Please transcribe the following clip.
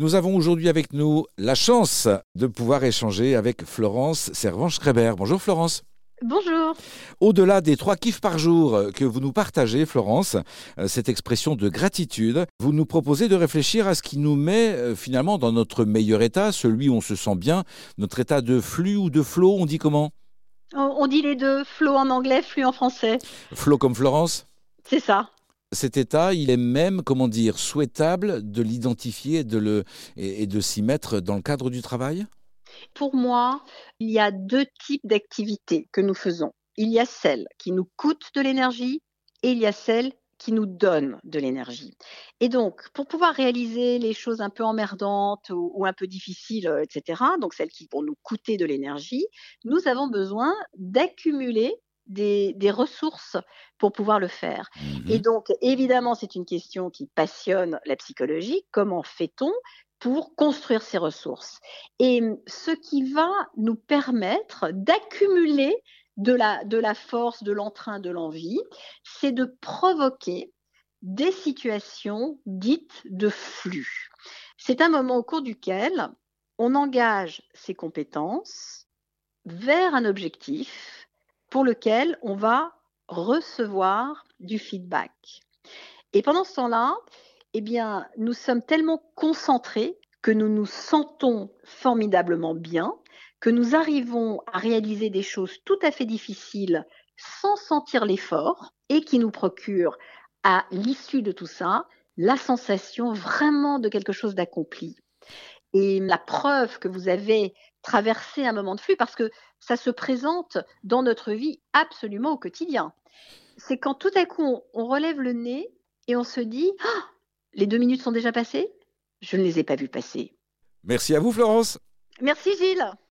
Nous avons aujourd'hui avec nous la chance de pouvoir échanger avec Florence Servan-Schreiber. Bonjour Florence. Bonjour. Au-delà des trois kiffs par jour que vous nous partagez, Florence, euh, cette expression de gratitude, vous nous proposez de réfléchir à ce qui nous met euh, finalement dans notre meilleur état, celui où on se sent bien, notre état de flux ou de flot, on dit comment? On dit les deux, flot en anglais, flux en français. Flot comme Florence? C'est ça. Cet état, il est même, comment dire, souhaitable de l'identifier et de s'y mettre dans le cadre du travail? Pour moi, il y a deux types d'activités que nous faisons. Il y a celles qui nous coûtent de l'énergie et il y a celles qui nous donnent de l'énergie. Et donc, pour pouvoir réaliser les choses un peu emmerdantes ou, ou, un peu difficiles, etc., donc celles qui vont nous coûter de l'énergie, nous avons besoin d'accumuler des, des, ressources pour pouvoir le faire. Mmh. Et donc, évidemment, c'est une question qui passionne la psychologie. Comment fait-on pour construire ces ressources? Et ce qui va nous permettre d'accumuler de la, de la force, de l'entrain, de l'envie, c'est de provoquer des situations dites de flux. C'est un moment au cours duquel on engage ses compétences vers un objectif pour lequel on va recevoir du feedback. Et pendant ce temps-là, eh bien, nous sommes tellement concentrés que nous nous sentons formidablement bien, que nous arrivons à réaliser des choses tout à fait difficiles sans sentir l'effort et qui nous procurent à l'issue de tout ça la sensation vraiment de quelque chose d'accompli. Et la preuve que vous avez traverser un moment de flux parce que ça se présente dans notre vie absolument au quotidien. C'est quand tout à coup on, relève le nez et on se dit ah, les deux minutes sont déjà passées? Je ne les ai pas vues passer. Merci à vous Florence. Merci Gilles.